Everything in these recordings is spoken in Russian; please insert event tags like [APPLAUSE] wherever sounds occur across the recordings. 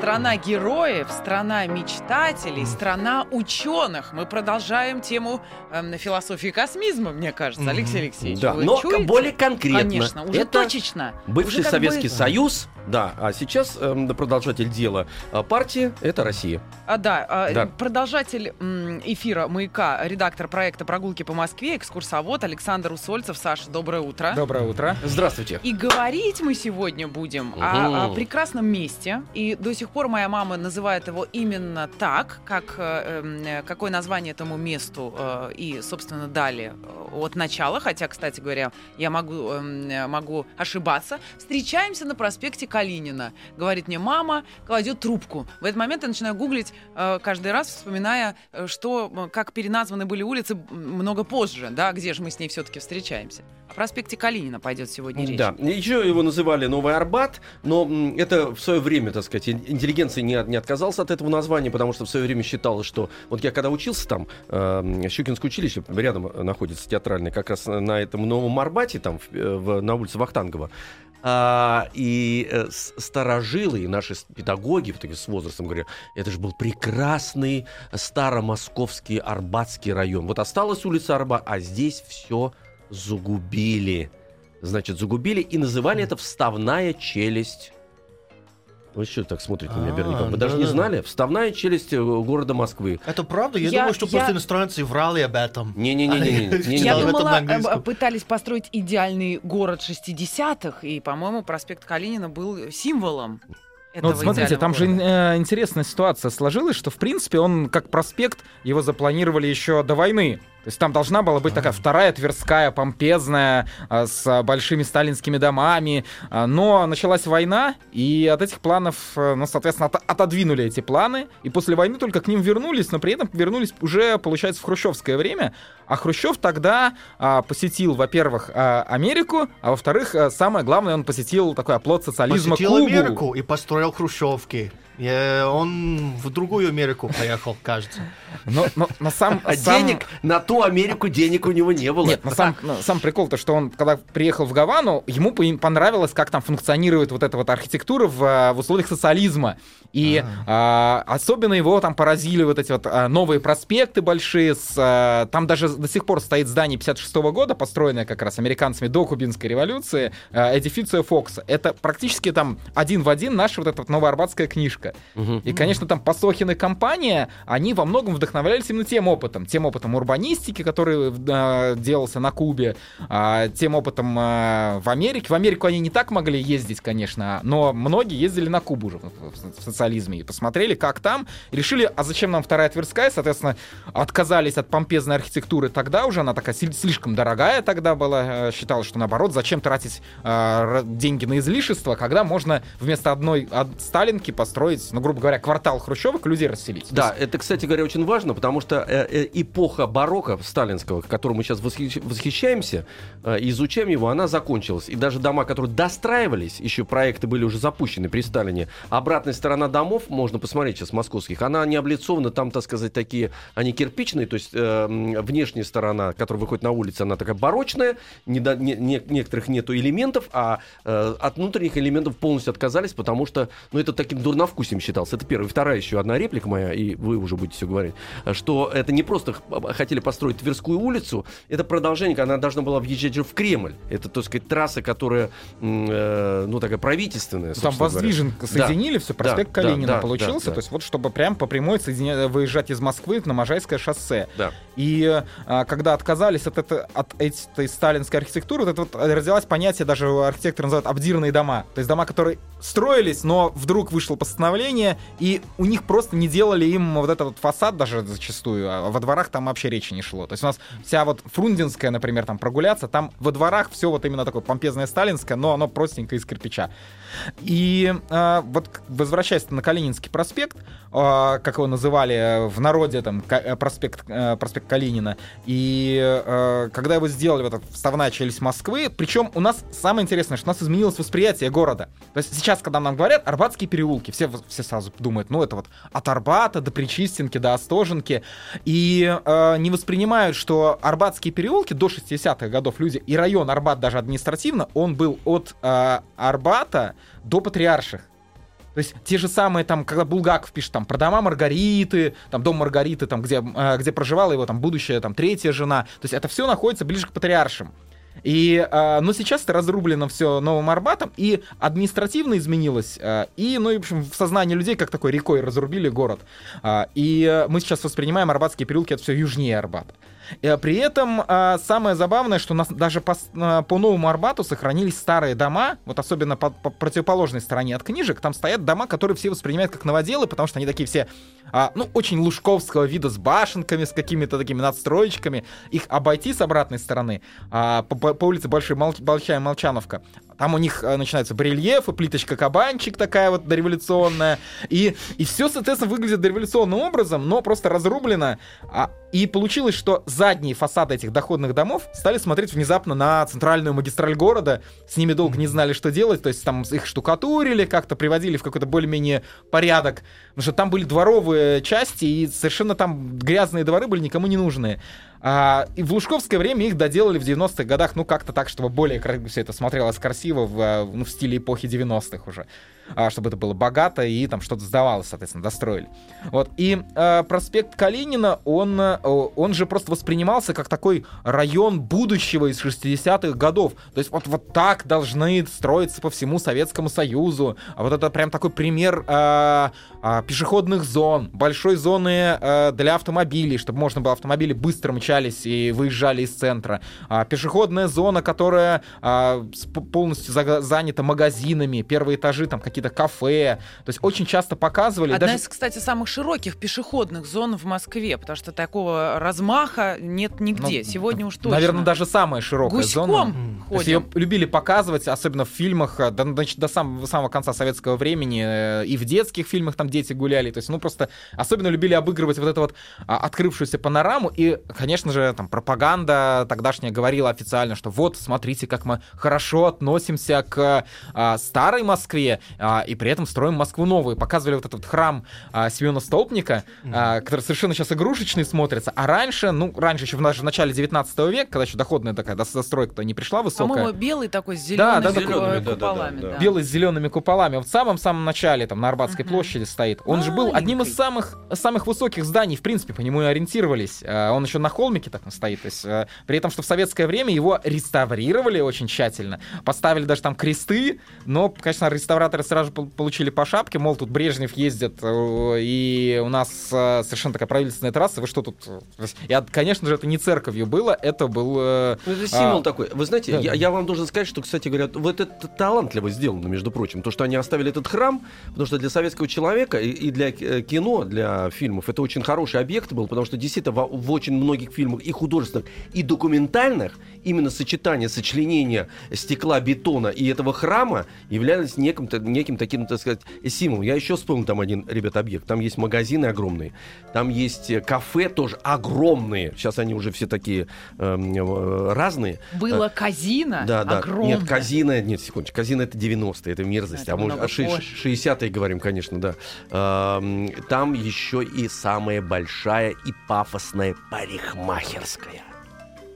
Страна героев, страна мечтателей, страна ученых. Мы продолжаем тему эм, философии космизма, мне кажется, Алексей Алексеевич. Да, но чуете? более конкретно. Конечно, уже Это точечно. Бывший Уже Советский бы- Союз, да, а сейчас эм, продолжатель дела а, партии — это Россия. А, да, а, Да. продолжатель эфира «Маяка», редактор проекта «Прогулки по Москве», экскурсовод Александр Усольцев. Саша, доброе утро. Доброе утро. Здравствуйте. И говорить мы сегодня будем о, о прекрасном месте. И до сих пор моя мама называет его именно так, как э, эм, э, какое название этому месту э, и, собственно, дали э, от начала. Хотя, кстати говоря, я могу, э, могу ошибаться. Встречаемся на проспекте Калинина. Говорит мне мама, кладет трубку. В этот момент я начинаю гуглить э, каждый раз, вспоминая, э, что, как переназваны были улицы много позже, да, где же мы с ней все-таки встречаемся. О проспекте Калинина пойдет сегодня речь. Да, еще его называли Новый Арбат, но это в свое время, так сказать, ин- интеллигенция не, не отказался от этого названия, потому что в свое время считалось, что вот я когда учился там, э, Щукинское училище рядом находится театральное, как раз на этом Новом Арбате, там в- э, в- на улице Вахтангова. А, и э, старожилы, и наши педагоги такие с возрастом говорят, это же был прекрасный старомосковский Арбатский район. Вот осталась улица Арбат, а здесь все загубили. Значит, загубили и называли это вставная челюсть. Вы что так смотрите на меня, А, Берников? Вы даже не знали? Вставная челюсть э, города Москвы. Это правда? Я, думаю, что просто иностранцы врали об этом. Не-не-не-не. Я думала, э, пытались построить идеальный город 60-х, и, по-моему, проспект Калинина был символом Ну вот смотрите, там же города. э, интересная ситуация сложилась, что в принципе он как проспект, его запланировали еще до войны. То есть там должна была быть такая вторая Тверская, помпезная, а, с большими сталинскими домами. А, Но началась война, и от этих планов, э, ну, соответственно, ото- отодвинули эти планы. И после войны только к ним вернулись, но при этом вернулись уже, получается, в хрущевское время. А Хрущев тогда а, посетил, во-первых, а, Америку, а во-вторых, а, самое главное, он посетил такой оплот социализма Посетил Кубу. Америку и построил хрущевки. Э, он в другую Америку поехал, кажется. Но, но на сам, А сам- денег на ту Америку денег у него не было. Нет, на сам, на сам прикол то, что он, когда приехал в Гавану, ему по- понравилось, как там функционирует вот эта вот архитектура в, а, в условиях социализма. И а, особенно его там поразили вот эти вот а, новые проспекты большие. С, там даже до сих пор стоит здание 56 года, построенное как раз американцами до Кубинской революции, Эдифиция Фокса. Это практически там один в один наша вот эта вот новоарбатская книжка. Мгм. И, конечно, там Пасохин и компания, они во многом вдохновлялись именно тем опытом. Тем опытом урбанистики, который э, делался на Кубе, а, тем опытом э, в Америке. В Америку они не так могли ездить, конечно, но многие ездили на Кубу уже в, в- социализме и посмотрели, как там. Решили, а зачем нам вторая Тверская? Соответственно, отказались от помпезной архитектуры тогда уже, она такая сли- слишком дорогая тогда была. э, Считалось, что наоборот, зачем тратить э, деньги на излишество, когда можно вместо одной от Сталинки построить, ну, грубо говоря, квартал хрущевок людей расселить. Да, это, кстати говоря, очень важно, потому что э, э, эпоха барокко сталинского, которому мы сейчас восхищ- восхищаемся, э, изучаем его, она закончилась. И даже дома, которые достраивались, еще проекты были уже запущены при Сталине, обратная сторона домов, можно посмотреть сейчас, московских, она не облицована, там, так сказать, такие, они кирпичные, то есть э, внешняя сторона, которая выходит на улицу, она такая барочная, не до- не- не- некоторых нету элементов, а э, от внутренних элементов полностью отказались, потому что, ну, это таким дурновкусием считался. Это первая. Вторая еще одна реплика моя, и вы уже будете все говорить, что это не просто хотели построить Тверскую улицу, это продолжение, она должна была въезжать же в Кремль. Это, так сказать, трасса, которая, э, ну, такая правительственная, Там собственно говоря. воздвиженка соединили, все, проспект да, Калинина да, получился. да, да. То есть вот чтобы прям по прямой соединя- выезжать из Москвы на Можайское шоссе. Да. И а, когда отказались от, это, от этой сталинской архитектуры, вот это вот родилось понятие, даже архитекторы называют обдирные дома. То есть дома, которые строились, но вдруг вышло постановление восстановления, и у них просто не делали им вот этот вот фасад даже зачастую, а во дворах там вообще речи не шло. То есть у нас вся вот Фрунзенская, например, там прогуляться, там во дворах все вот именно такое помпезное сталинское, но оно простенькое из кирпича. И э, вот возвращаясь на Калининский проспект, э, как его называли в народе, там, э, проспект, э, проспект Калинина, и э, когда его сделали, вот вставная челюсть Москвы, причем у нас самое интересное, что у нас изменилось восприятие города. То есть сейчас, когда нам говорят Арбатские переулки, все, все сразу думают, ну это вот от Арбата до Причистенки, до Остоженки, и э, не воспринимают, что Арбатские переулки до 60-х годов люди, и район Арбат даже административно, он был от э, Арбата до Патриарших. То есть те же самые, там, когда Булгаков пишет там про дома Маргариты, там дом Маргариты, там, где, э, где проживала его там будущая там третья жена. То есть это все находится ближе к патриаршим. И, э, но сейчас это разрублено все новым Арбатом, и административно изменилось, э, и, ну, и, в общем, в сознании людей как такой рекой разрубили город. А, и э, мы сейчас воспринимаем Арбатские переулки, это все южнее Арбата. Э, При этом э, самое забавное, что у нас даже по, э, по новому Арбату сохранились старые дома, вот особенно по, по противоположной стороне от книжек, там стоят дома, которые все воспринимают как новоделы, потому что они такие все, а, ну, очень лужковского вида, с башенками, с какими-то такими надстроечками. Их обойти с обратной стороны, а, по- по улице Большой Мол- Большая Молчановка, там у них э, начинаются барельефы, плиточка кабанчик такая вот дореволюционная. И, и все, соответственно, выглядит дореволюционным образом, но просто разрублено. А, и получилось, что задние фасады этих доходных домов стали смотреть внезапно на центральную магистраль города. С ними долго не знали, что делать. То есть там их штукатурили, как-то приводили в какой-то более-менее порядок. Потому что там были дворовые части, и совершенно там грязные дворы были никому не нужные. А, и в лужковское время их доделали в 90-х годах, ну, как-то так, чтобы более все это смотрелось красиво в, а, ну, в стиле эпохи 90-х уже. А, чтобы это было богато и там что-то сдавалось, соответственно, достроили. Вот. И а, проспект Калинина, он, а, он же просто воспринимался как такой район будущего из 60-х годов. То есть вот, вот так должны строиться по всему Советскому Союзу. А вот это прям такой пример а, а, пешеходных зон, большой зоны а, для автомобилей, чтобы можно было автомобили быстро мчались и выезжали из центра. А, пешеходная зона, которая а, полностью занята магазинами, первые этажи, там какие-то кафе. То есть очень часто показывали. Одна даже... из, кстати, самых широких пешеходных зон в Москве, потому что такого размаха нет нигде. Ну, Сегодня уж точно. Наверное, даже самая широкая Гуськом зона. ходим. То есть ее любили показывать, особенно в фильмах, э, до, до- до самого, самого конца советского времени, э, и в детских фильмах там дети гуляли. То есть, ну, просто особенно любили обыгрывать вот эту вот а, открывшуюся панораму. И, конечно же, там пропаганда тогдашняя говорила официально, что вот, смотрите, как мы хорошо относимся к а, старой Москве, а, и при этом строим Москву новую. Показывали вот этот храм а, Семена Столпника, а, который совершенно сейчас игрушечный смотрится. А раньше, ну, раньше еще в, в начале 19 века, когда еще доходная такая застройка-то не пришла высокая, По-моему, белый такой с зелеными да, да, да, куполами. да, да. да. белый с зелеными куполами. Вот в самом-самом начале, там, на Арбатской площади стоит. Он же был одним из самых, самых высоких зданий, в принципе, по нему и ориентировались. Э, Он еще на холмике так стоит. То есть, э, при этом, что в советское время его реставрировали очень тщательно. Поставили даже там кресты, но, конечно, реставраторы сразу пол- получили по шапке, мол, тут Брежнев ездит, э, и у нас э, совершенно такая правительственная трасса, вы что тут... э, И, от- конечно же, это не церковью было, это был... э, Ну, это символ а, такой. Вы знаете, да, я, да. я вам должен сказать, что, кстати говоря, вот это талантливо сделано, между прочим. То, что они оставили этот храм, потому что для советского человека и, и для э, кино, для фильмов, это очень хороший объект был, потому что действительно во- в, очень многих фильмах и художественных, и документальных именно сочетание, сочленение стекла, бетона и этого храма являлись неким, неким таким, так сказать, символом. Я еще вспомнил там один, ребят, объект. Там есть магазины огромные, там есть э, кафе тоже огромные. Сейчас они уже все такие эм, э, разные. Было казино Да, да. огромное. Нет, казино, нет, секундочку. Казино это 90-е, это мерзость. Это а мы о ши- позже. 60-е говорим, конечно, да. Эм, Там еще и самая большая и пафосная парикмахерская.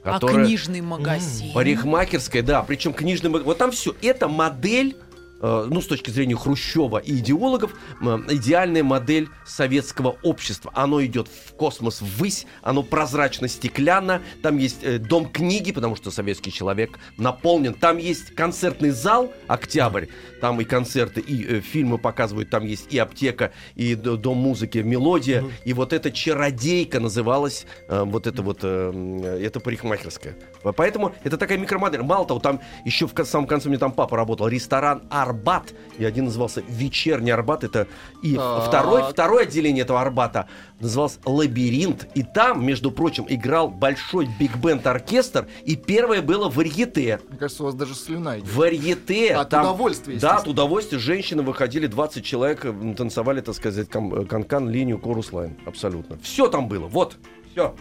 А которая- книжный магазин. Парикмахерская, да, причем книжный маг- Вот там все. Это модель, э, ну, с точки зрения Хрущева и идеологов, идеальная модель советского общества. Оно идет в космос ввысь, оно прозрачно-стеклянно, там есть э, дом книги, потому что советский человек наполнен. Там есть концертный зал «Октябрь», там и концерты, и э, фильмы показывают, там есть и аптека, и дом музыки «Мелодия», и вот эта чародейка называлась, э, вот это вот, э, это парикмахерская. Поэтому это такая микромодель. Мало того, там еще в самом конце у меня там папа работал, ресторан Арбат, и один назывался Вечерний Арбат. Это и второй, второе отделение этого Арбата называлось Лабиринт. И там, между прочим, играл большой биг-бенд-оркестр, и первое было варьете. Мне кажется, у вас даже слюна идет. Варьете. От Там- удовольствия, Да, от удовольствия. Женщины выходили, 20 человек м, танцевали, так сказать, э, канкан, линию, корус лайн. Абсолютно. Все там было. Вот. Все.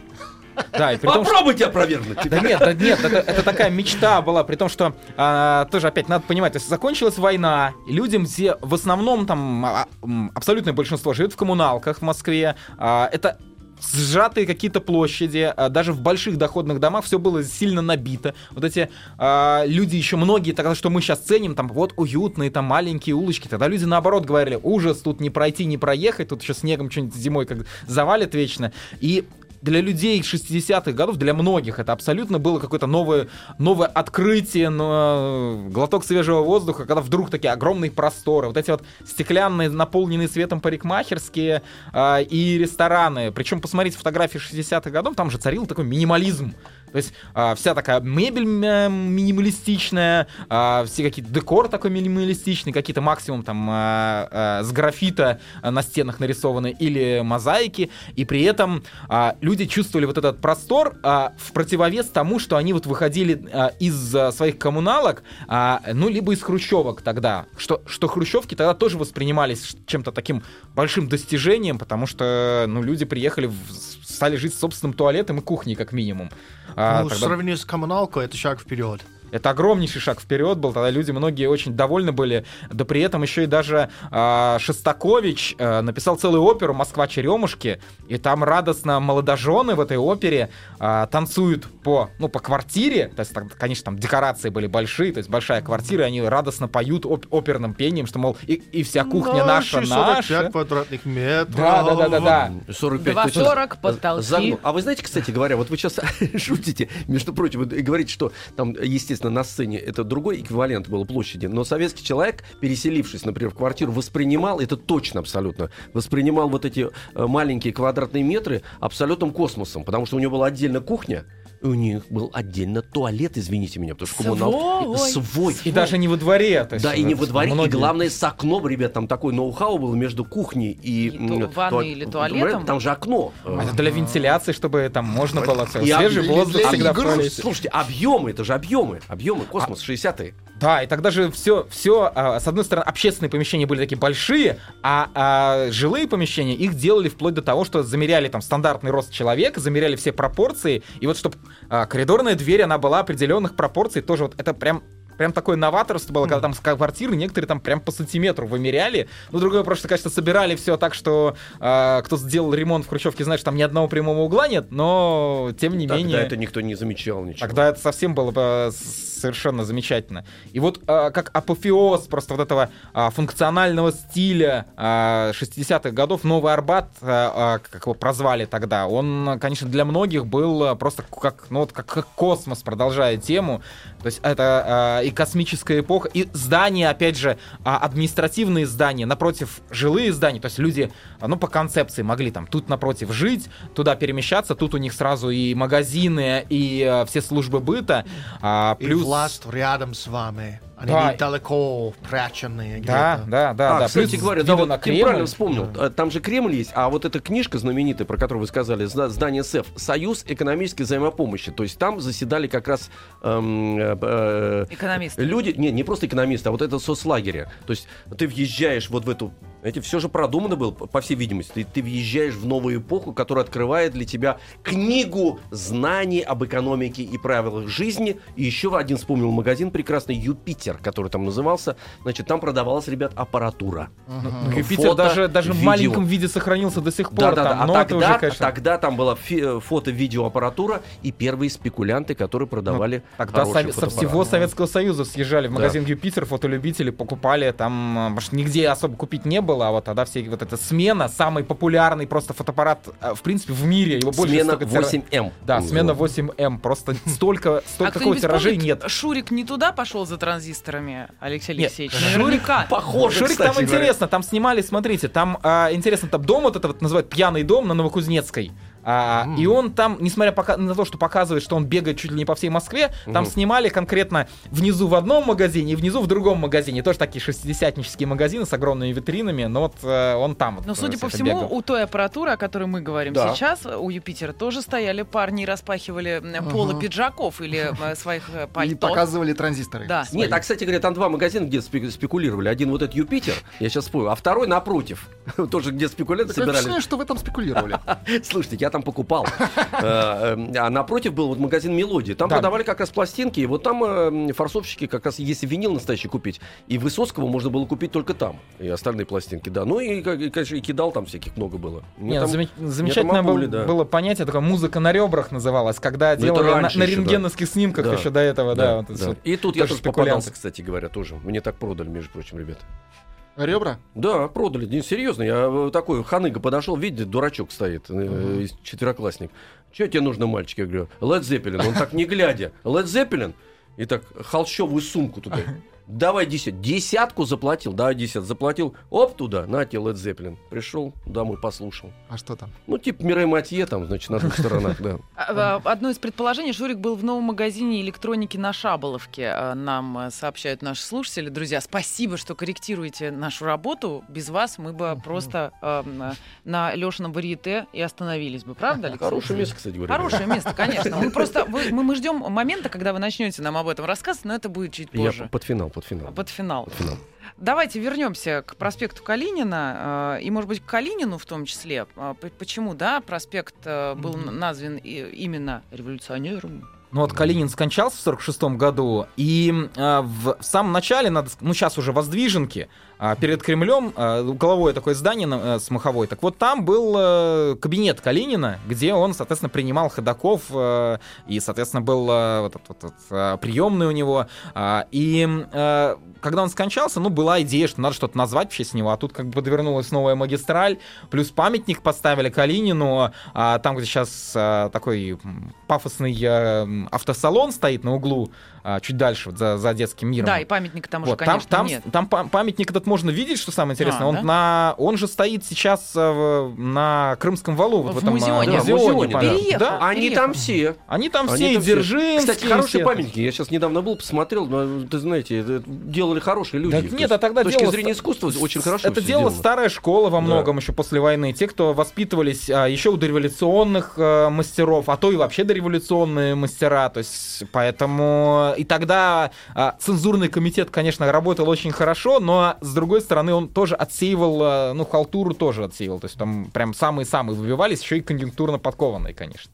Да, и при том, что- Попробуйте опровергнуть. Да нет, да нет, это, это такая мечта была, при том, что а, тоже опять надо понимать, то есть закончилась война, людям все в основном там а, абсолютное большинство живет в коммуналках в Москве. а, это сжатые какие-то площади, а, даже в больших доходных домах все было сильно набито. Вот эти а, люди еще многие, тогда что мы сейчас ценим, там вот уютные, там маленькие улочки, тогда люди наоборот говорили, ужас, тут не пройти, не проехать, тут еще снегом что-нибудь зимой как завалит вечно. И для людей 60-х годов, для многих это абсолютно было какое-то новое, новое открытие, но, глоток свежего воздуха, когда вдруг такие огромные просторы, вот эти вот стеклянные, наполненные светом парикмахерские а, и рестораны. Причем посмотрите фотографии 60-х годов, там же царил такой минимализм. То есть а, вся такая мебель м, минималистичная, а, все какие-то декор такой минималистичный, какие-то максимум там а, а, с графита а, на стенах нарисованы или мозаики, и при этом а, люди чувствовали вот этот простор а, в противовес тому, что они вот выходили а, из а, своих коммуналок, а, ну либо из хрущевок тогда, что что хрущевки тогда тоже воспринимались чем-то таким большим достижением, потому что ну люди приехали в- стали жить с собственным туалетом и кухней как минимум. А, Ну, в тогда- сравнении с коммуналкой, это шаг вперед. Это огромнейший шаг вперед был, тогда люди многие очень довольны были, да при этом еще и даже а, Шостакович а, написал целую оперу «Москва черемушки», и там радостно молодожены в этой опере а, танцуют по, ну, по квартире, то есть, там, конечно, там декорации были большие, то есть большая квартира, и они радостно поют оп- оперным пением, что, мол, и, и вся кухня наша, 45 наша. квадратных метров. Да, да, да, да, да. 45 2,40 точно потолки. загнул. А вы знаете, кстати говоря, вот вы сейчас [LAUGHS] шутите, между прочим, вы говорите, что там, естественно, на сцене это другой эквивалент был площади, но советский человек, переселившись, например, в квартиру, воспринимал, это точно абсолютно, воспринимал вот эти э, маленькие квадратные метры абсолютным космосом, потому что у него была отдельно кухня, у них был отдельно туалет, извините меня, потому что коммунал Свой. свой. И даже не во дворе. то есть, Да, и не во дворе, многие- и главное с окном, ребят, там такой ноу-хау был между кухней и... И ванной или Там туалетом? же окно. А Это для вентиляции, чтобы там можно было И свежий об- воздух всегда. Слушайте, объемы, это же объемы. Объемы, космос, 60-е. Да, и тогда же все, все, с одной стороны, общественные помещения были такие большие, а, а жилые помещения их делали вплоть до того, что замеряли там стандартный рост человека, замеряли все пропорции, и вот чтобы коридорная дверь, она была определенных пропорций, тоже вот это прям Прям такое новаторство было, когда там с квартиры некоторые там прям по сантиметру вымеряли. Ну, другое вопрос, что, конечно, собирали все так, что э, кто сделал ремонт в Хрущевке, знает, что там ни одного прямого угла нет, но тем не Тогда менее... это никто не замечал ничего. Тогда это совсем было бы с- совершенно замечательно. И вот а, как апофеоз просто вот этого а, функционального стиля а, 60-х годов новый Арбат, а, а, как его прозвали тогда, он, конечно, для многих был просто как, ну, вот как, как космос, продолжая тему. То есть это а, и космическая эпоха, и здания, опять же, а, административные здания, напротив жилые здания, то есть люди, а, ну, по концепции могли там тут напротив жить, туда перемещаться, тут у них сразу и магазины, и а, все службы быта, а, И плюс... власть рядом с вами. Они Да. далеко пряченные Да, где-то. да, да, а, да. кстати плюс говоря, да, вот на ты Кремль. правильно вспомнил. А, Там же Кремль есть, а вот эта книжка знаменитая, про которую вы сказали, зда- здание СЭФ, Союз экономической взаимопомощи. То есть там заседали как раз эм, э, э, Экономисты. люди, не, не просто экономисты, а вот это соцлагеря. То есть ты въезжаешь вот в эту... Эти все же продумано было, по всей видимости. Ты, ты въезжаешь в новую эпоху, которая открывает для тебя книгу знаний об экономике и правилах жизни. И еще один вспомнил магазин прекрасный «Юпитер», который там назывался. Значит, там продавалась, ребят, аппаратура. Ну, Юпитер Фото, даже, даже в маленьком виде сохранился до сих пор. Да, да, там, да. А тогда, уже, конечно, тогда там была фи- э, фото-видеоаппаратура и первые спекулянты, которые продавали Тогда хорошие сове- со фотоаппараты. всего Советского Союза съезжали в Да. магазин Юпитер, фотолюбители покупали там, э, что нигде особо купить не было, а вот тогда все вот эта смена, самый популярный просто фотоаппарат, э, в принципе, в мире, его больше Смена столько тира- 8М. Да, он смена назывался. 8М, просто [LAUGHS] столько, А столько такого кто-нибудь тиражей нет. Шурик не туда пошел за транзисторами, Алексей Нет, Алексеевич? Шурик Наверняка. Похоже, Шурик кстати там говоря. интересно, там снимали, смотрите, там а, интересно, там дом вот это вот называют пьяный дом на Новокузнецкой. А, И он там, несмотря пока- на то, что показывает, что он бегает чуть ли не по всей Москве, там снимали конкретно внизу в одном магазине и внизу в другом магазине. Тоже такие шестидесятнические магазины с огромными витринами, но вот э, он там. вот, Но, э, судя по всему, бегал. у той аппаратуры, о которой мы говорим Да. сейчас, у Юпитера тоже стояли парни и распахивали м, полы пиджаков или э, своих э, И пальто. показывали транзисторы. Да. свои. Нет, а, кстати говоря, там два магазина, где спе- спекулировали. Один вот этот Юпитер, я сейчас вспомню, а второй напротив. [LAUGHS] Тоже где спекулянты собирали. впечатление, что вы там спекулировали. [LAUGHS] Слушайте, я там покупал. [LAUGHS] Э, А напротив был вот магазин «Мелодия». Там Да. продавали как раз пластинки. И вот там э, форсовщики как раз, если винил настоящий купить, и Высоцкого можно было купить только там. И остальные пластинки, да. Ну и, конечно, и кидал там всяких много было. Нет, там- заме- замечательное там был- обули, да. было понятие, такое музыка на ребрах называлась, когда Ну, делали на, рентгеновских снимках еще до этого, да. И тут я тоже попадался, кстати говоря, тоже. Мне так продали, между прочим, ребята. Ребра? Да, продали. Не, серьезно, я э, такой ханыга подошел, видите, дурачок стоит, э, из- четвероклассник. Че тебе нужно, мальчик? Я говорю, Led Zeppelin. Он так не глядя. Led Zeppelin? И так холщовую сумку туда. [LAUGHS] Давай десять. Десятку заплатил, да, десят. Заплатил, оп, туда, на тебе Led Zeppelin. Пришел, домой послушал. А что там? Ну, типа Мирей Матье там, значит, на двух сторонах, да. [LAUGHS] А, а, Одно из предположений, Шурик был в новом магазине электроники на Шаболовке. А, Нам а, сообщают наши слушатели. Друзья, спасибо, что корректируете нашу работу. Без вас мы бы просто м, на Лешином варьете и остановились бы, правда, Алексей? Хорошее место, кстати говоря. Хорошее место, конечно. Мы просто [LAUGHS] мы, мы ждем момента, когда вы начнете нам об этом рассказывать, но это будет чуть Я позже. под финал, под финал. Под финал. Под финал. Давайте вернемся к проспекту Калинина, э, и, может быть, к Калинину в том числе. П- Почему, да, проспект э, был назван именно революционером? Ну вот Калинин скончался в 46 году, и а, в, в самом начале, надо, ну сейчас уже воздвиженки, а, перед Кремлем а, угловое такое здание э, с маховой, так вот там был э, кабинет Калинина, где он, соответственно, принимал ходаков, э, и, соответственно, был э, вот этот вот, э, приемный у него, А, и э, когда он скончался, ну, была идея, что надо что-то назвать в честь него, а тут как бы подвернулась новая магистраль, плюс памятник поставили Калинину, а, там, где сейчас а, такой пафосный м, автосалон стоит на углу, а, чуть дальше, вот за, за детским миром. Да, и памятника там уже, Вот, там, конечно, там, нет. там па- памятник этот можно видеть, что самое интересное. А, он, да? на, он же стоит сейчас а, в- на Крымском валу. вот В этом, а, музеоне. да, В музеоне, да. понятно. Переехал. Да, Они Переехал. там все. Они там Они все, и там все. Дзержинский. Кстати, хорошие все. памятники. Я сейчас недавно был, посмотрел, но, ты знаете, делали хорошие люди. Да То нет, а тогда С точки дело- зрения искусства очень хорошо Это сделано. старая школа во Да. многом еще после войны. Те, кто воспитывались а, еще у дореволюционных а, мастеров, а то и вообще дореволюционные мастера. То есть, поэтому и тогда а, цензурный комитет, конечно, работал очень хорошо, но с другой стороны он тоже отсеивал, а, ну, халтуру тоже отсеивал. То есть там прям самые-самые выбивались, еще и конъюнктурно подкованные, конечно.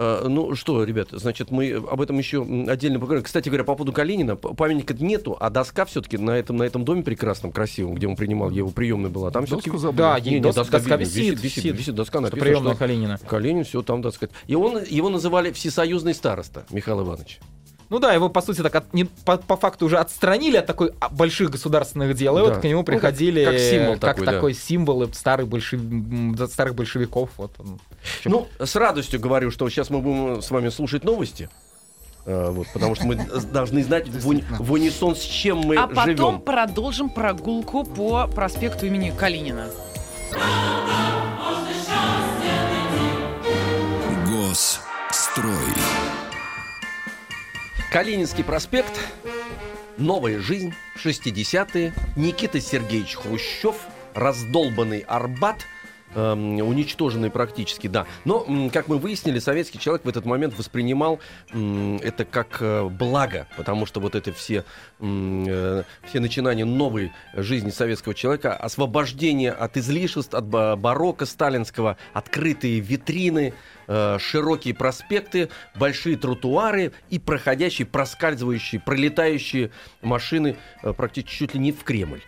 А, ну что, ребят, значит, мы об этом еще отдельно поговорим. Кстати говоря, по поводу Калинина, памятника нету, а доска все-таки на этом, на этом доме прекрасном, красивом, где он принимал, его приемная была, там все-таки... Да, Не, не, дос- доска, доска висит, висит, висит, висит. висит, доска Что написано, приемная что Калинина. Калинин, все там, доска. И он, его называли всесоюзный староста, Михаил Иванович. Ну да, его, по сути, так от- не- по, по факту уже отстранили от такой а, больших государственных дел, и Да. вот к нему Ну, как- приходили как символ как такой, да. такой символ и старый большев- да, старых большевиков. Вот он. Ну, с радостью говорю, что сейчас мы будем с вами слушать новости. А, вот, потому что мы должны знать в, уни- в унисон, с чем мы А потом живем. продолжим прогулку по проспекту имени Калинина. Калининский проспект, новая жизнь, 60-е, Никита Сергеевич Хрущев, раздолбанный Арбат, эм, уничтоженный практически, да. Но, как мы выяснили, советский человек в этот момент воспринимал это как э, благо, потому что вот это все, э, все начинания новой жизни советского человека, освобождение от излишеств, от ба- барокко сталинского, открытые витрины, э, широкие проспекты, большие тротуары и проходящие, проскальзывающие, пролетающие машины практически чуть ли не в Кремль.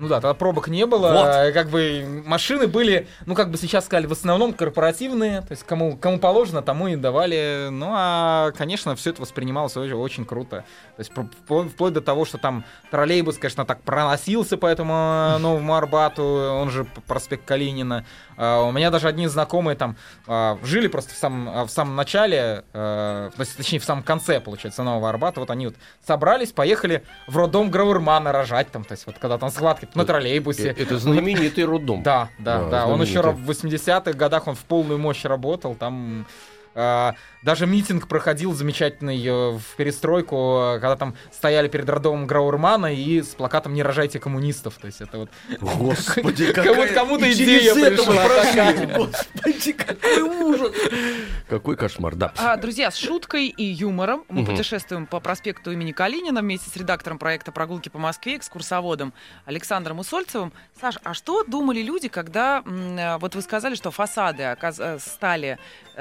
Ну да, тогда пробок не было. Вот. а, Как бы машины были, ну как бы сейчас сказали, в основном корпоративные. То есть кому, кому положено, тому и давали. Ну а, конечно, все это воспринималось очень, очень круто. То есть про- впло- вплоть до того, что там троллейбус, конечно, так проносился по этому э, новому Арбату, он же проспект Калинина. А, У меня даже одни знакомые там а, жили просто в самом, а, в самом начале, э, точнее в самом конце, получается, нового Арбата. Вот они вот собрались, поехали в роддом Грауэрмана рожать там. То есть вот когда там схватки на троллейбусе. Э, Это знаменитый роддом. [LAUGHS] Да, да, Да, да. Он еще в 80-х годах он в полную мощь работал. Там даже митинг проходил замечательный э, в перестройку, когда там стояли перед роддомом Граурмана и с плакатом «Не рожайте коммунистов». То есть это вот... Господи, [LAUGHS] какая... кому-то идея пришла. [LAUGHS] Господи, какой ужас. Какой кошмар, да. А, друзья, с шуткой и юмором мы Мгм. путешествуем по проспекту имени Калинина вместе с редактором проекта «Прогулки по Москве», экскурсоводом Александром Усольцевым. Саш, а что думали люди, когда, э, вот вы сказали, что фасады э, стали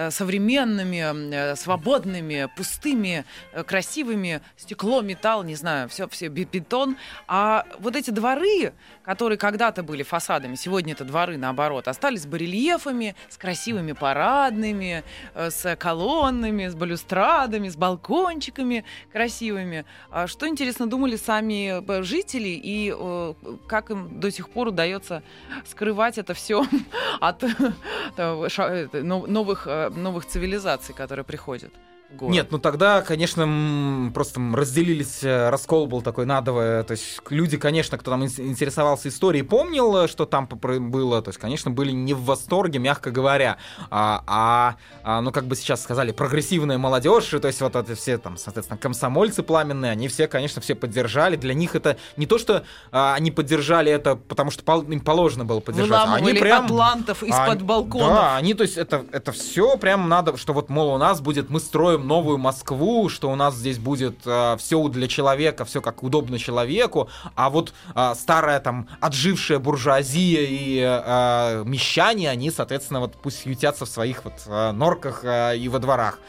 современными, м, э, свободными, пустыми, э, красивыми, стекло, металл, не знаю, все, все бетон. А вот эти дворы, которые когда-то были фасадами, сегодня это дворы, наоборот, остались барельефами, с красивыми парадными, э, с колоннами, с балюстрадами, с балкончиками красивыми. А Что, интересно, думали сами э, жители и э, как им до сих пор удается скрывать это все [LAUGHS] от э, новых, э, новых цивилизаций, которые приходят город? Нет, ну тогда, конечно, просто разделились, э, раскол был такой надовый. То есть люди, конечно, кто там ин- интересовался историей, помнил, э, что там было. То есть, конечно, были не в восторге, мягко говоря. А, а, а, ну, как бы сейчас сказали, прогрессивная молодежь, то есть вот это все там, соответственно, комсомольцы пламенные, они все, конечно, все поддержали. Для них это не то, что а, они поддержали это, потому что пол- им положено было поддержать. а Они прям... атлантов из-под А, балконов. Да, они, то есть, это, это все прям надо, что вот, мол, у нас будет, мы строим новую Москву, что у нас здесь будет все для человека, все как удобно человеку, а вот а, старая там отжившая буржуазия и а, мещане, они, соответственно, вот пусть ютятся в своих вот а, норках а, и во дворах.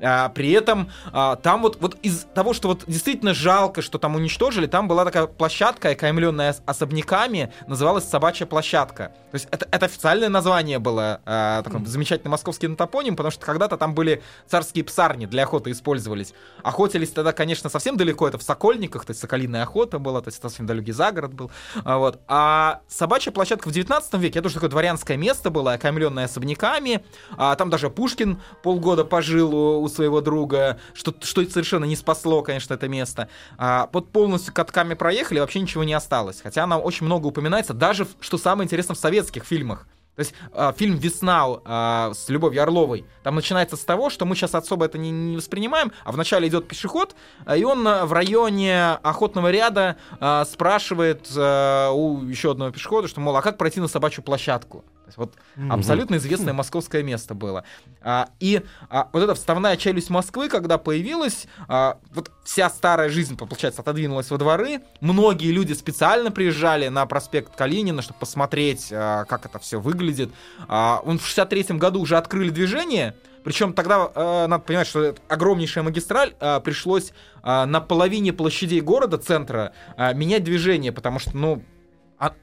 А, при этом а, там вот, вот из того, что вот действительно жалко, что там уничтожили, там была такая площадка, окаймленная ос- особняками, называлась «Собачья площадка». То есть это, это официальное название было, а, такой замечательный московский топоним, потому что когда-то там были царские псарни для охоты использовались. Охотились тогда, конечно, совсем далеко, это в Сокольниках, то есть соколиная охота была, то есть это совсем далекий загород был. А, вот. а собачья площадка в 19 веке, это уже такое дворянское место было, окаймленное особняками, а, там даже Пушкин полгода пожил у, у своего друга, что, что совершенно не спасло, конечно, это место. А, под полностью катками проехали, вообще ничего не осталось. Хотя она очень много упоминается, даже, что самое интересное, в советских фильмах. То есть а, фильм «Весна» а, с Любовью Орловой, там начинается с того, что мы сейчас особо это не, не воспринимаем, а вначале идет пешеход, а, и он в районе охотного ряда а, спрашивает а, у еще одного пешехода, что, мол, а как пройти на собачью площадку? То есть вот абсолютно известное московское место было. А, и а, вот эта вставная челюсть Москвы, когда появилась, а, вот вся старая жизнь, получается, отодвинулась во дворы. Многие люди специально приезжали на проспект Калинина, чтобы посмотреть, а, как это все выглядит. А, он в 63 году уже открыли движение. Причем тогда э, надо понимать, что огромнейшая магистраль, э, пришлось э, на половине площадей города, центра, э, менять движение, потому что, ну,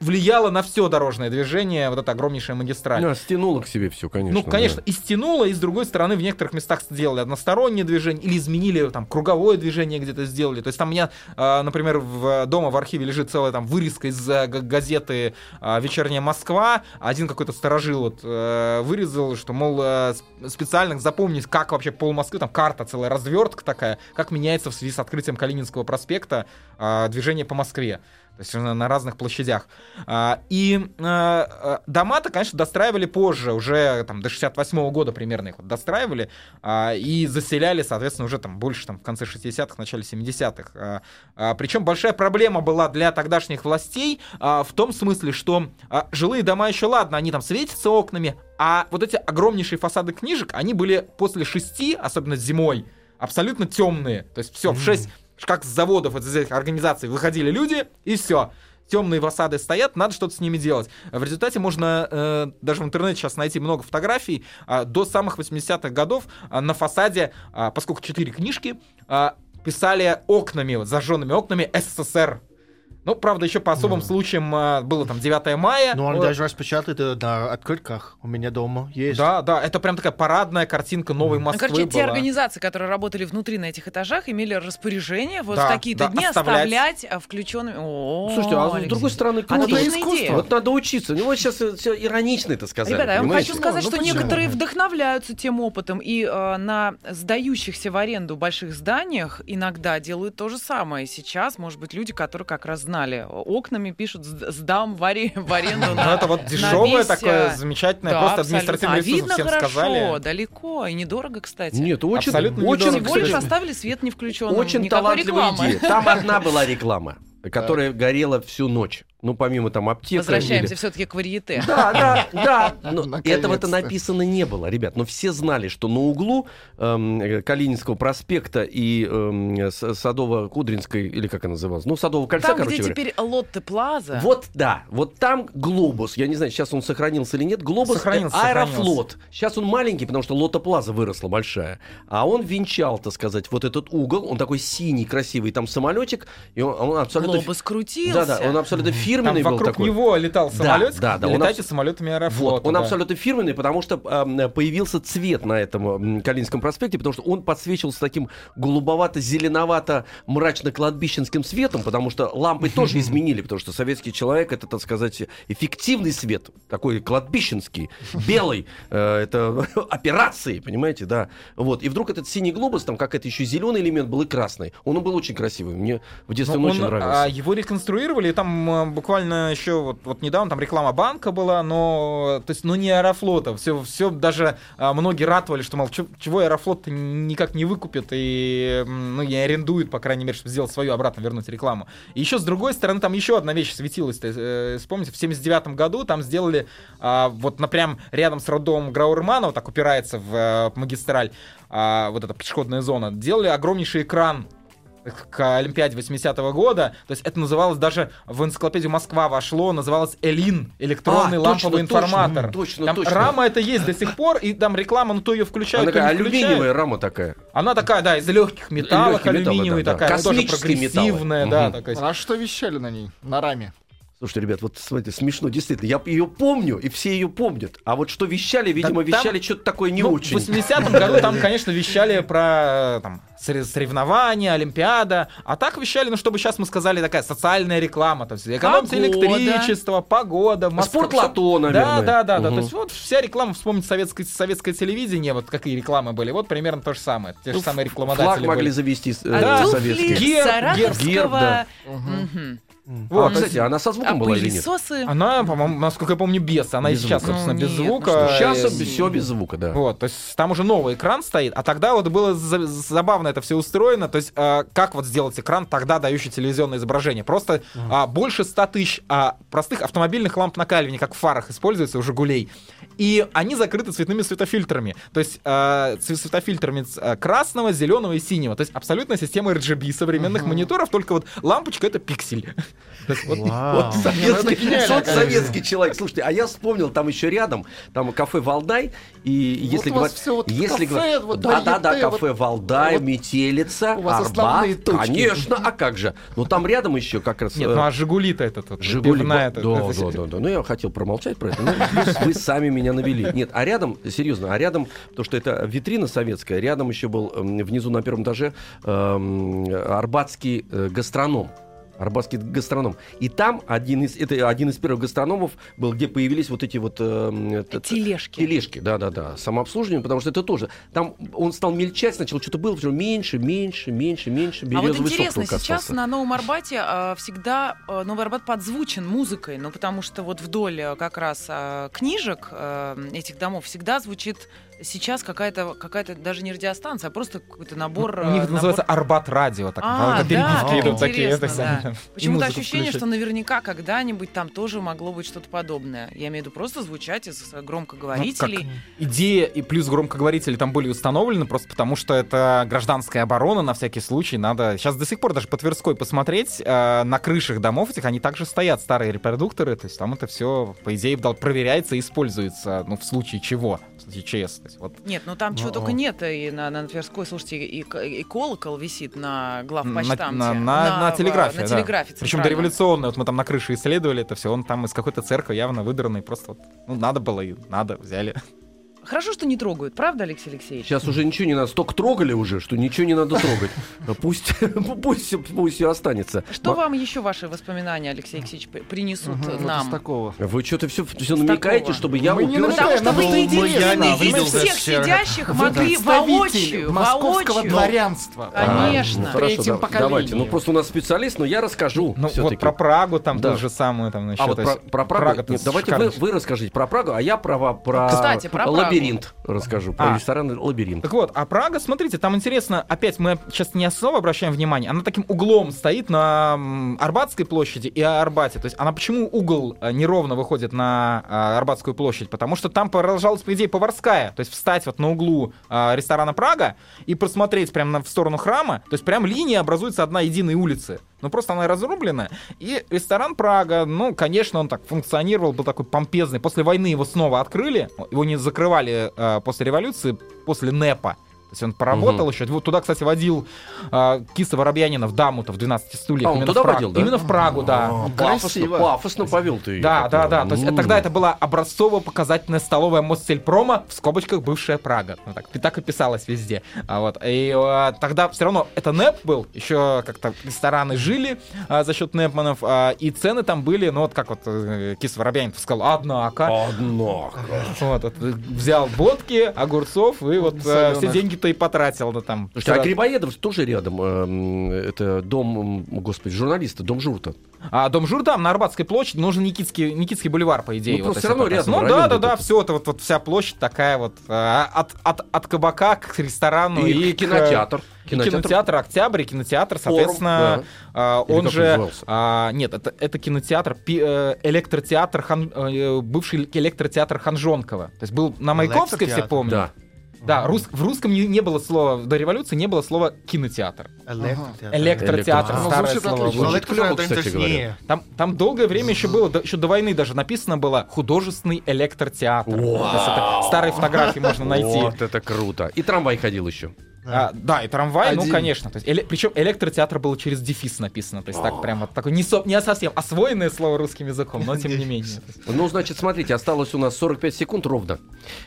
влияло на все дорожное движение вот эта огромнейшая магистраль. Да, стянуло к себе все, конечно. Ну, конечно, да. и стянуло, и с другой стороны в некоторых местах сделали одностороннее движение или изменили там круговое движение где-то сделали. То есть там у меня, э, например, в, дома в архиве лежит целая там вырезка из э, газеты «Вечерняя Москва». Один какой-то сторожил вот, э, вырезал, что, мол, э, сп- специально запомнить, как вообще пол Москвы, там карта целая, развертка такая, как меняется в связи с открытием Калининского проспекта движение по Москве. То есть на, разных площадях. А, и э, э, дома-то, конечно, достраивали позже, уже там до 68 года примерно их вот достраивали, а, и заселяли, соответственно, уже там больше там в конце 60-х, начале 70-х. А, а, причем большая проблема была для тогдашних властей а, в том смысле, что а, жилые дома еще ладно, они там светятся окнами, а вот эти огромнейшие фасады книжек, они были после шести, особенно зимой, абсолютно темные. То есть все, в 6 как с заводов, из этих организаций выходили люди, и все. Темные фасады стоят, надо что-то с ними делать. В результате можно э, даже в интернете сейчас найти много фотографий а, до самых 80-х годов а, на фасаде, а, поскольку четыре книжки, а, писали окнами, вот, зажженными окнами СССР. Ну, правда, еще по особым случаям а, было там 9 мая. Ну, они Э, даже распечатают это на открытках. У меня дома есть. Да, да, это прям такая парадная картинка новой Ну, Москвы короче, те была. организации, которые работали внутри на этих этажах, имели распоряжение вот Да, в такие-то да, дни оставлять. оставлять а, включенными. О, Слушайте, а с Алексей. другой стороны, круто. Искусство. идея. Вот надо учиться. Ну, вот сейчас все иронично это сказали. Ребята, я вам хочу сказать, Ну, что почему? некоторые вдохновляются тем опытом, и э, на сдающихся в аренду больших зданиях иногда делают то же самое. Сейчас, может быть, люди, которые как раз знают, знали. Окнами пишут «Сд- «сдам в, аре- в аренду». Ну, это вот дешевое такое, э, замечательное, просто административный А ресурс видно всем хорошо, сказали. далеко, и недорого, кстати. Нет, очень, очень, лишь кстати. оставили свет не включенным. очень рекламы. идея. Там одна была реклама, которая горела всю ночь. Ну, помимо там аптеки. Возвращаемся все-таки к варьете. Да, да, да. Но этого-то написано не было, ребят. Но все знали, что на углу эм, Калининского проспекта и эм, Садово-Кудринской, или как она называлась? Ну, Садового кольца, Там, короче где говоря. теперь Лотте Плаза. Вот да, вот там глобус. Я не знаю, сейчас он сохранился или нет. Глобус Сохранился, э, Аэрофлот. Сейчас он маленький, потому что Лота Плаза выросла большая. А он венчал, так сказать, вот этот угол. Он такой синий, красивый, там самолетик. И он, он абсолютно... Глобус крутился. Да, да, он абсолютно Там фирменный был вокруг такой. него летал Да, самолет, да, да, он летайте абс- самолетами Аэрофлота. Вот, он да. абсолютно фирменный, потому что эм, появился цвет на этом Калининском проспекте, потому что он подсвечивался таким голубовато-зеленовато-мрачно-кладбищенским светом, потому что лампы тоже изменили, потому что советский человек это, так сказать, эффективный свет, такой кладбищенский, белый, э, это [LAUGHS] операции, понимаете, да. Вот, и вдруг этот синий глобус, там какой-то еще зеленый элемент был и красный. Он был очень красивый, мне в детстве Ну, он очень он, нравился. а, его реконструировали, и там а, буквально еще вот, вот недавно там реклама банка была, но то есть, ну не Аэрофлота. Все, все даже а, многие ратовали, что мол, чего Аэрофлот никак не выкупит и ну, не арендует, по крайней мере, чтобы сделать свою обратно вернуть рекламу. И еще с другой стороны, там еще одна вещь светилась. то э, Вспомните, в 79 году там сделали а, вот напрям рядом с роддомом Граурмана, вот так упирается в э, магистраль, а, вот эта пешеходная зона, делали огромнейший экран к Олимпиаде 80-го года. То есть это называлось даже в энциклопедию Москва вошло, называлось Элин, электронный А, ламповый точно, информатор. точно, там точно. рама это есть до сих пор, и там реклама, ну то ее включают, Она такая не включают. алюминиевая рама такая. Она такая, да, из легких металлов, Легкие металлы, алюминиевая да, да. такая, ну, тоже Космические металлы. прогрессивная, да, Мгм. такая. А что вещали на ней, на раме? Слушайте, ребят, вот смотрите, смешно, действительно. Я ее помню, и все ее помнят. А вот что вещали, видимо, там- вещали что-то такое не Ну, очень. В 80-м году там, конечно, вещали про э, там, сорев- соревнования, Олимпиада. А так вещали, ну, чтобы сейчас мы сказали, такая социальная реклама. То есть экономьте Погода. электричество, погода, Москва. Спортлото, наверное. Да, да, да, да. Мгм. То есть вот вся реклама, вспомнить советское, советское телевидение, вот какие рекламы были. Вот примерно то же самое. Те же Ну, самые Флаг рекламодатели могли были. завести э, А Да. советские. туфли Герб, саратовского... герб, да. Мгм. Вот, А, кстати, она со А звуком была или нет? Она, по-моему, насколько я помню, без. Она Без и сейчас, звука. собственно, Ну, без нет, ну звука. Сейчас Э, все без звука, да. Вот, то есть там уже новый экран стоит, а тогда вот было за- забавно это все устроено, то есть э, как вот сделать экран тогда дающий телевизионное изображение? Просто а, больше 100 тысяч а, простых автомобильных ламп накаливания, как в фарах используется у «Жигулей», и они закрыты цветными светофильтрами, то есть э, светофильтрами э, красного, зеленого и синего, то есть абсолютная система RGB современных мониторов, только вот лампочка это пиксель. Вот. [LAUGHS] Вот советский, это вот человек. Слушайте, а я вспомнил, там еще рядом, там кафе Валдай, и если говорить... вот если кафе, говорить- вот да, да, да, кафе вот- Валдай, вот Метелица, Арбат, конечно, а как же? Ну там рядом еще как раз... Нет, э, ну а Жигули-то этот вот, Жигули. пивная да, это- да, это- да, да. Ну, я хотел промолчать про это. но вы, вы сами меня навели. Нет, а рядом, серьезно, а рядом, то, что это витрина советская, рядом еще был внизу на первом этаже эм, арбатский э, гастроном. Арбатский гастроном. И там один из, это один из первых гастрономов был, где появились вот эти вот... эм, т- Тележки. Тележки, да-да-да, самообслуживание, потому что это тоже... Там он стал мельчать, сначала что-то было, потом меньше, меньше, меньше, меньше. А вот интересно, сейчас на Новом Арбате а, всегда а, Новый Арбат подзвучен музыкой, ну потому что вот вдоль а, как раз а, книжек а, этих домов всегда звучит сейчас какая-то какая-то даже не радиостанция, а просто какой-то набор. У них а, это называется набор- Арбат радио, так А, а, перебивки да, идут такие. это да. Почему-то ощущение, включать. что наверняка когда-нибудь там тоже могло быть что-то подобное. Я имею в виду просто звучать из э, громкоговорителей. Идея и плюс громкоговорители там были установлены просто потому, что это гражданская оборона на всякий случай. Надо сейчас до сих пор даже по Тверской посмотреть. э, на крышах домов этих они также стоят, старые репродукторы. То есть там это все, по идее, проверяется и используется, ну, в случае чего, в случае ЧС. Есть вот Нет, ну там чего О-о. только нет. И на, на Тверской, слушайте, и, и колокол висит на главпочтамте. на, на, на в- телеграфе. На да. телеграфе Причем дореволюционный. Вот мы там на крыше исследовали это все. Он там из какой-то церкви явно выдранный. Просто вот, ну, надо было и надо, взяли. Хорошо, что не трогают, правда, Алексей Алексеевич? Сейчас уже ничего не надо. Столько трогали уже, что ничего не надо трогать. [LAUGHS] [LAUGHS] Пусть, пусть, пусть все останется. Что вам еще ваши воспоминания, Алексей Алексеевич, при- принесут вот из нам? такого. Вы что-то все, все намекаете, такого. чтобы я Мы не уперся? Потому что вы не из видел всех вчера. сидящих могли воочию, московского воочию. дворянства. А, Конечно. ну, хорошо, да- давайте. Ну просто у нас специалист, но я расскажу. Ну вот про Прагу там Да. то же самое там насчет. А вот про, про Прагу. Прага-то Нет, давайте вы, вы расскажите про Прагу, а я про, про Кстати, про Прагу. Лабиринт расскажу. Про А. ресторан лабиринт. Так вот, а Прага, смотрите, там интересно, опять мы сейчас не особо обращаем внимание, она таким углом стоит на Арбатской площади и Арбате. То есть она почему угол э, неровно выходит на а, Арбатскую площадь? Потому что там продолжалась, по идее, Поварская. То есть встать вот на углу а, ресторана Прага и просмотреть прямо в сторону храма. То есть прям линия образуется одна единой улицы. Ну просто она разрублена. И ресторан Прага, ну, конечно, он так функционировал, был такой помпезный. После войны его снова открыли. Его не закрывали э, после революции, после НЭПа. То есть он поработал еще. Вот туда, кстати, водил э, Киса Воробьянинов даму-то в 12 стульях. А, он Именно туда в Прагу. водил, да? Именно в Прагу, да. А, Пафосно, пафосно повел ты. Да, да, да. То есть это тогда это была образцово-показательная столовая Мостельпрома, в скобочках бывшая Прага. Ну, так, так и писалось везде. А вот. И э, тогда все равно это НЭП был, еще как-то рестораны жили а, за счет НЭПманов, а, и цены там были, ну вот как вот э, Кис Воробьянинов сказал, однако. Однако. Вот, вот, взял водки, огурцов, и вот э, все деньги-то и потратил да, там. Слушайте, а Вчера- Грибоедов тоже рядом. эм, Это дом, господи, журналиста, дом Журта. А Дом Жур там, на Арбатской площади, нужен Никитский, Никитский бульвар, по идее. Ну, вот, всё равно рядом, Ну да, да, да, все это вот, вот вся площадь такая вот а, от, от, от кабака к ресторану и, и, к- кинотеатр. и кинотеатр. Октябрь, и кинотеатр, соответственно, а, Или он как он же, назывался? а, нет, это, это кинотеатр, пи- э, электротеатр, Хан- э, бывший электротеатр Ханжонкова. То есть был на Маяковской, все помнят. Да. Да, рус- в русском не, не было слова, до революции не было слова кинотеатр. Электротеатр. Старое Ну, слово. отлично. Звучит Электротеатр кстати говоря. Там, там долгое время еще было, до- еще до войны даже написано было художественный электротеатр. То есть это старые фотографии можно найти. Вот это круто. И трамвай ходил еще. А, да, и трамвай, ну Один. конечно. То есть, эле- причем электротеатр было через дефис написано. То есть так прям вот такое не, со- не совсем освоенное слово русским языком, но тем не менее. Ну, значит, смотрите, осталось у нас 45 секунд ровно.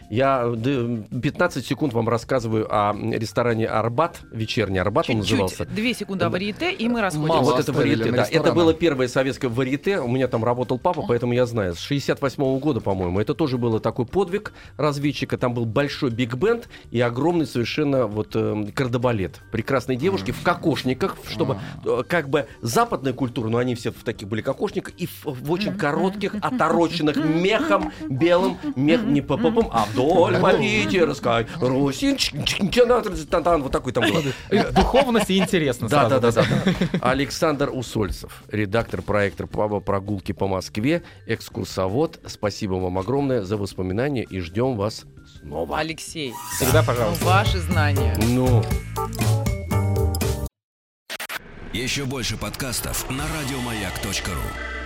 Я э, д- 15 секунд вам рассказываю о ресторане Арбат, вечерний Арбат он назывался. Чуть-чуть, две секунды о варьете, и мы Мало. расходимся. Вот это варьете, да. Это было первое советское варьете. У меня там работал папа, поэтому я знаю. С 68 года, по-моему. Это тоже было такой подвиг разведчика. Там был большой биг-бенд и огромный совершенно вот э, кардебалет. Прекрасные девушки в кокошниках, чтобы э, как бы западная культура, но они все в таких были кокошниках и в, в очень коротких, отороченных мехом, белым, мех, не попам, а вдоль по питерской, чан-чан-чан-тан, вот такой там было. Духовность и интересно Да, да, да, да. Александр Усольцев, редактор проекта «Папа прогулки по Москве», экскурсовод. Спасибо вам огромное за воспоминания и ждем вас снова. Алексей, Всегда, пожалуйста. ваши знания. Ну, Еще больше подкастов на радиомаяк.ру.